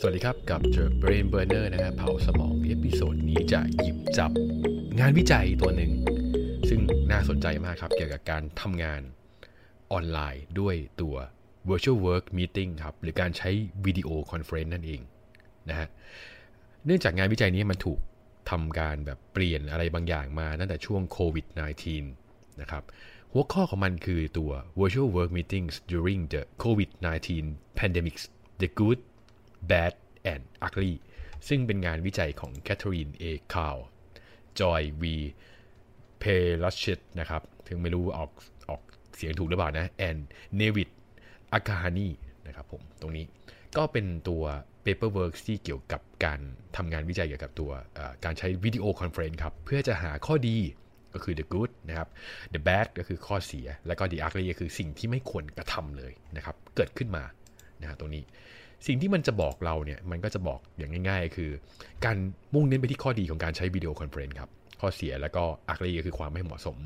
สวัสดีครับกับ The Brain Burner นะฮะเผาสมอง episode นี้จะหยิบจับงานวิจัยตัวหนึ่ง ซึ่งน่าสนใจมากครับ เกี่ยวกับการทำงานออนไลน์ด้วยตัว virtual work meeting ครับ หรือการใช้ video conference นั่นเองนะฮะเนื่องจากงานวิจัยนี้มันถูกทำการแบบเปลี่ยนอะไรบางอย่างมาตั้งแต่ช่วงโควิด -19 นะครับหัวข้อของมันคือตัว virtual work meetings during the COVID-19 pandemics the good bad and ugly ซึ่งเป็นงานวิจัยของ Katherine A. Karl Joy V. Peluchette นะครับ ถึงไม่รู้ออกออกเสียงถูกหรือเปล่านะ and Navid Aghakhani นะครับผม ตรงนี้ก็เป็นตัว paperwork ที่เกี่ยวกับการทำงานวิจัยเกี่ยวกับตัวการใช้ video conference ครับ เพื่อจะหาข้อดีก็คือ the good นะครับ the bad ก็คือข้อเสีย แล้วก็ the ugly ก็คือสิ่งที่ไม่ควรกระทำเลยนะครับ เกิดขึ้นมานะตรงนี้ สิ่งที่มันจะบอกเราเนี่ยมันก็จะบอกอย่างง่าย ๆ คือ การมุ่งเน้นไปที่ข้อดีของการใช้ video conference ครับข้อเสียแล้วก็ ugly ก็คือความไม่เหมาะสม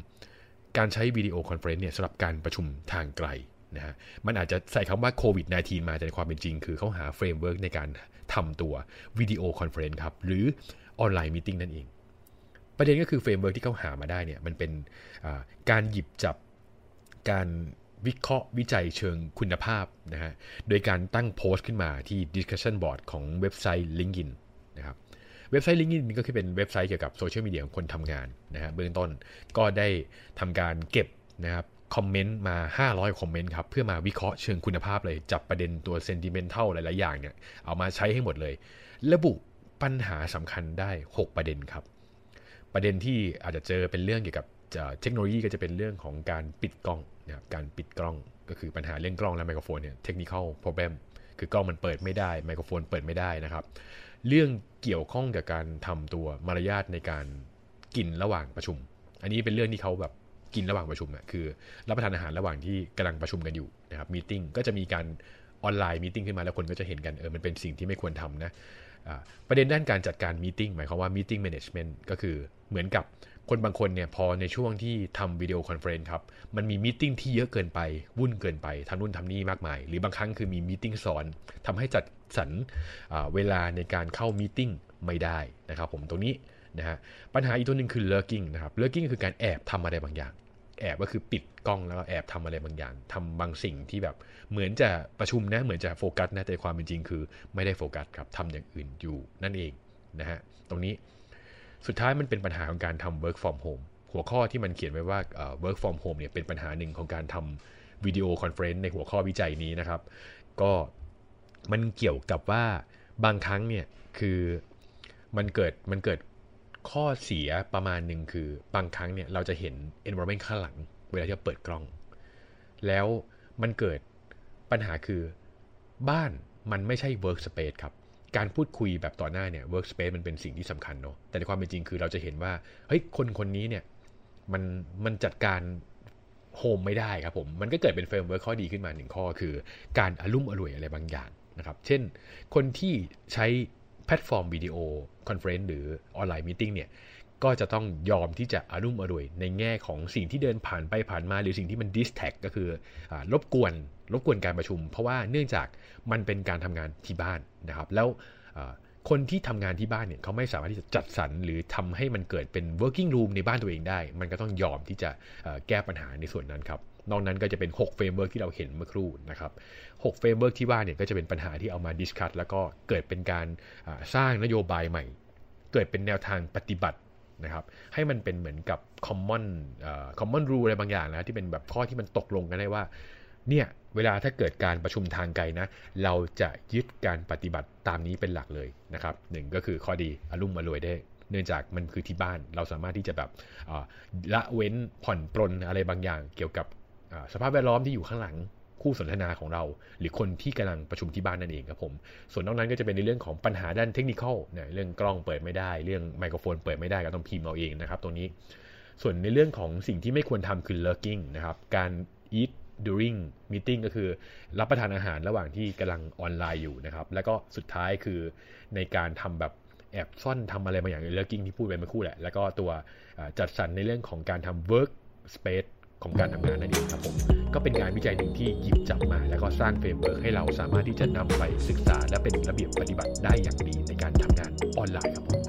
การใช้ video conference เนี่ยสำหรับการประชุมทางไกลนะฮะมันอาจจะใส่คำว่าโควิด -19 มาแต่ในความเป็นจริง คือเขาหา framework ในการทำตัว video conference ครับหรือ online meeting นั่นเอง ประเด็นก็คือ framework ที่เขาหามาได้เนี่ยมันเป็นการหยิบจับการ วิเคราะห์วิจัยเชิงคุณภาพนะฮะ โดยการตั้งโพสต์ขึ้นมาที่ discussion board ของเว็บไซต์ LinkedIn นะครับ เว็บไซต์ LinkedIn ก็คือเป็นเว็บไซต์เกี่ยวกับโซเชียลมีเดียของคนทำงานนะฮะ เบื้องต้นก็ได้ทำการเก็บนะครับคอมเมนต์มา 500 คอมเมนต์ครับ เพื่อมาวิเคราะห์เชิงคุณภาพเลย จับประเด็นตัว sentimental หลาย ๆ อย่างเนี่ย เอามาใช้ให้หมดเลย ระบุปัญหาสำคัญได้ 6 ประเด็นครับ ประเด็นที่อาจจะเจอเป็นเรื่องเกี่ยวกับ เทคโนโลยีก็จะเป็นเรื่องของการปิดกล้องนะครับการปิดกล้องก็คือปัญหาเรื่องกล้องและไมโครโฟนเนี่ย technical problem คือกล้องมันเปิดไม่ได้ไมโครโฟนเปิดไม่ได้นะครับ เรื่องเกี่ยวข้องกับการทำตัวมารยาทในการกินระหว่างประชุม อันนี้เป็นเรื่องที่เขาแบบกินระหว่างประชุมอะคือรับประทานอาหารระหว่างที่กำลังประชุมกันอยู่นะครับ meeting ก็จะมีการ online meeting ขึ้นมาแล้วคนก็จะเห็นกันเออมันเป็นสิ่งที่ไม่ควรทำนะ ประเด็นด้านการจัดการ meeting หมายความว่า meeting management ก็คือเหมือนกับคนบางคนเนี่ยพอในช่วงที่ทำ video conference ครับ มันมี meeting ที่เยอะเกินไป วุ่นเกินไปทำนู่นทำนี่มากมาย หรือบางครั้งคือมี meeting ซ้อนทำให้จัดสรรเวลาในการเข้า meeting ไม่ได้นะครับผมตรงนี้นะฮะปัญหาอีกตัวหนึ่งคือ lurking นะครับ lurking คือการแอบทำอะไรบางอย่าง แอบก็คือปิดกล้องแล้วก็แอบทำอะไรบางอย่างทำบางสิ่งที่แบบเหมือนจะประชุมนะเหมือนจะโฟกัสนะแต่ความเป็นจริงคือ ไม่ได้โฟกัสครับทำอย่างอื่นอยู่นั่นเองนะฮะตรงนี้สุดท้ายมันเป็นปัญหาของการทำ work from home หัวข้อที่มันเขียนไว้ว่า work from home เนี่ยเป็นปัญหาหนึ่งของการทำ video conference ในหัวข้อวิจัยนี้นะครับ ก็มันเกี่ยวกับว่าบางครั้งเนี่ยคือมันเกิดมันเกิด ข้อเสียประมาณหนึ่งคือบางครั้งเนี่ยเราจะเห็น environment ข้างหลัง เวลาที่เราเปิดกล้อง แล้วมันเกิดปัญหาคือบ้านมันไม่ใช่ work space ครับ การพูดคุยแบบต่อหน้าเนี่ย workspace มันเป็นสิ่งที่สำคัญเนาะแต่ในความเป็นจริงคือเราจะเห็นว่าเฮ้ยคนคนนี้เนี่ยมันมันจัดการ home ไม่ได้ครับผม มันก็เกิดเป็น framework ข้อดีขึ้นมาหนึ่งข้อคือ การอะลุ่มอล่วยอะไรบางอย่างนะครับ เช่น คนที่ใช้ platform video conference หรือ online meeting เนี่ยก็จะต้องยอมที่จะอะลุ่มอล่วยในแง่ของสิ่งที่เดินผ่านไปผ่านมา หรือสิ่งที่มัน distract ก็คือรบกวนรบกวนการประชุม เพราะว่าเนื่องจากมันเป็นการทำงานที่บ้านนะครับ แล้ว คนที่ทำงานที่บ้านเนี่ยเขาไม่สามารถที่จะจัดสรรหรือทำให้มันเกิดเป็น working room ในบ้านตัวเองได้ มันก็ต้องยอมที่จะแก้ปัญหาในส่วนนั้นครับนอกนั้นก็จะเป็น6 framework ที่เราเห็นเมื่อครู่นะครับ6 framework ที่ว่าเนี่ยก็จะเป็นปัญหาที่เอามา discuss แล้วก็เกิดเป็นการสร้างนโยบายใหม่ เกิดเป็นแนวทางปฏิบัตินะครับให้มันเป็นเหมือนกับ common common rule อะไรบางอย่างนะที่เป็นแบบข้อที่มันตกลงกันได้ว่า เนี่ยเวลาถ้าเกิดการประชุมทางไกลนะ เราจะยึดการปฏิบัติตามนี้เป็นหลักเลยนะครับหนึ่งก็คือข้อดีอารมณ์มารวยได้ เนื่องจากมันคือที่บ้านเราสามารถที่จะแบบละเว้นผ่อนปลนอะไรบางอย่าง เกี่ยวกับสภาพแวดล้อมที่อยู่ข้างหลังคู่สนทนาของเรา หรือคนที่กำลังประชุมที่บ้านนั่นเองครับผม ส่วนนอกนั้นก็จะเป็นในเรื่องของปัญหาด้านเทคนิคเนี่ยเรื่องกล้องเปิดไม่ได้ เรื่องไมโครโฟนเปิดไม่ได้ก็ต้องพิมพ์เอาเองนะครับตรงนี้ ส่วนในเรื่องของสิ่งที่ไม่ควรทำคือ lurking นะครับการ eat during meeting ก็คือรับประทานอาหารระหว่างที่กำลังออนไลน์อยู่นะครับ แล้วก็สุดท้ายคือในการทำแบบแอบซ่อนทำอะไรบางอย่างเรื่องกิ้งที่พูดไปเมื่อคู่แหละ แล้วก็ตัวจัดสรรในเรื่องของการทำ work space ของการทำงานนั่นเองครับผม ก็เป็นงานวิจัยหนึ่งที่หยิบจับมา แล้วก็สร้างเฟรมเวิร์กให้เราสามารถที่จะนำไปศึกษา และเป็นระเบียบปฏิบัติได้อย่างดีในการทำงานออนไลน์ครับผม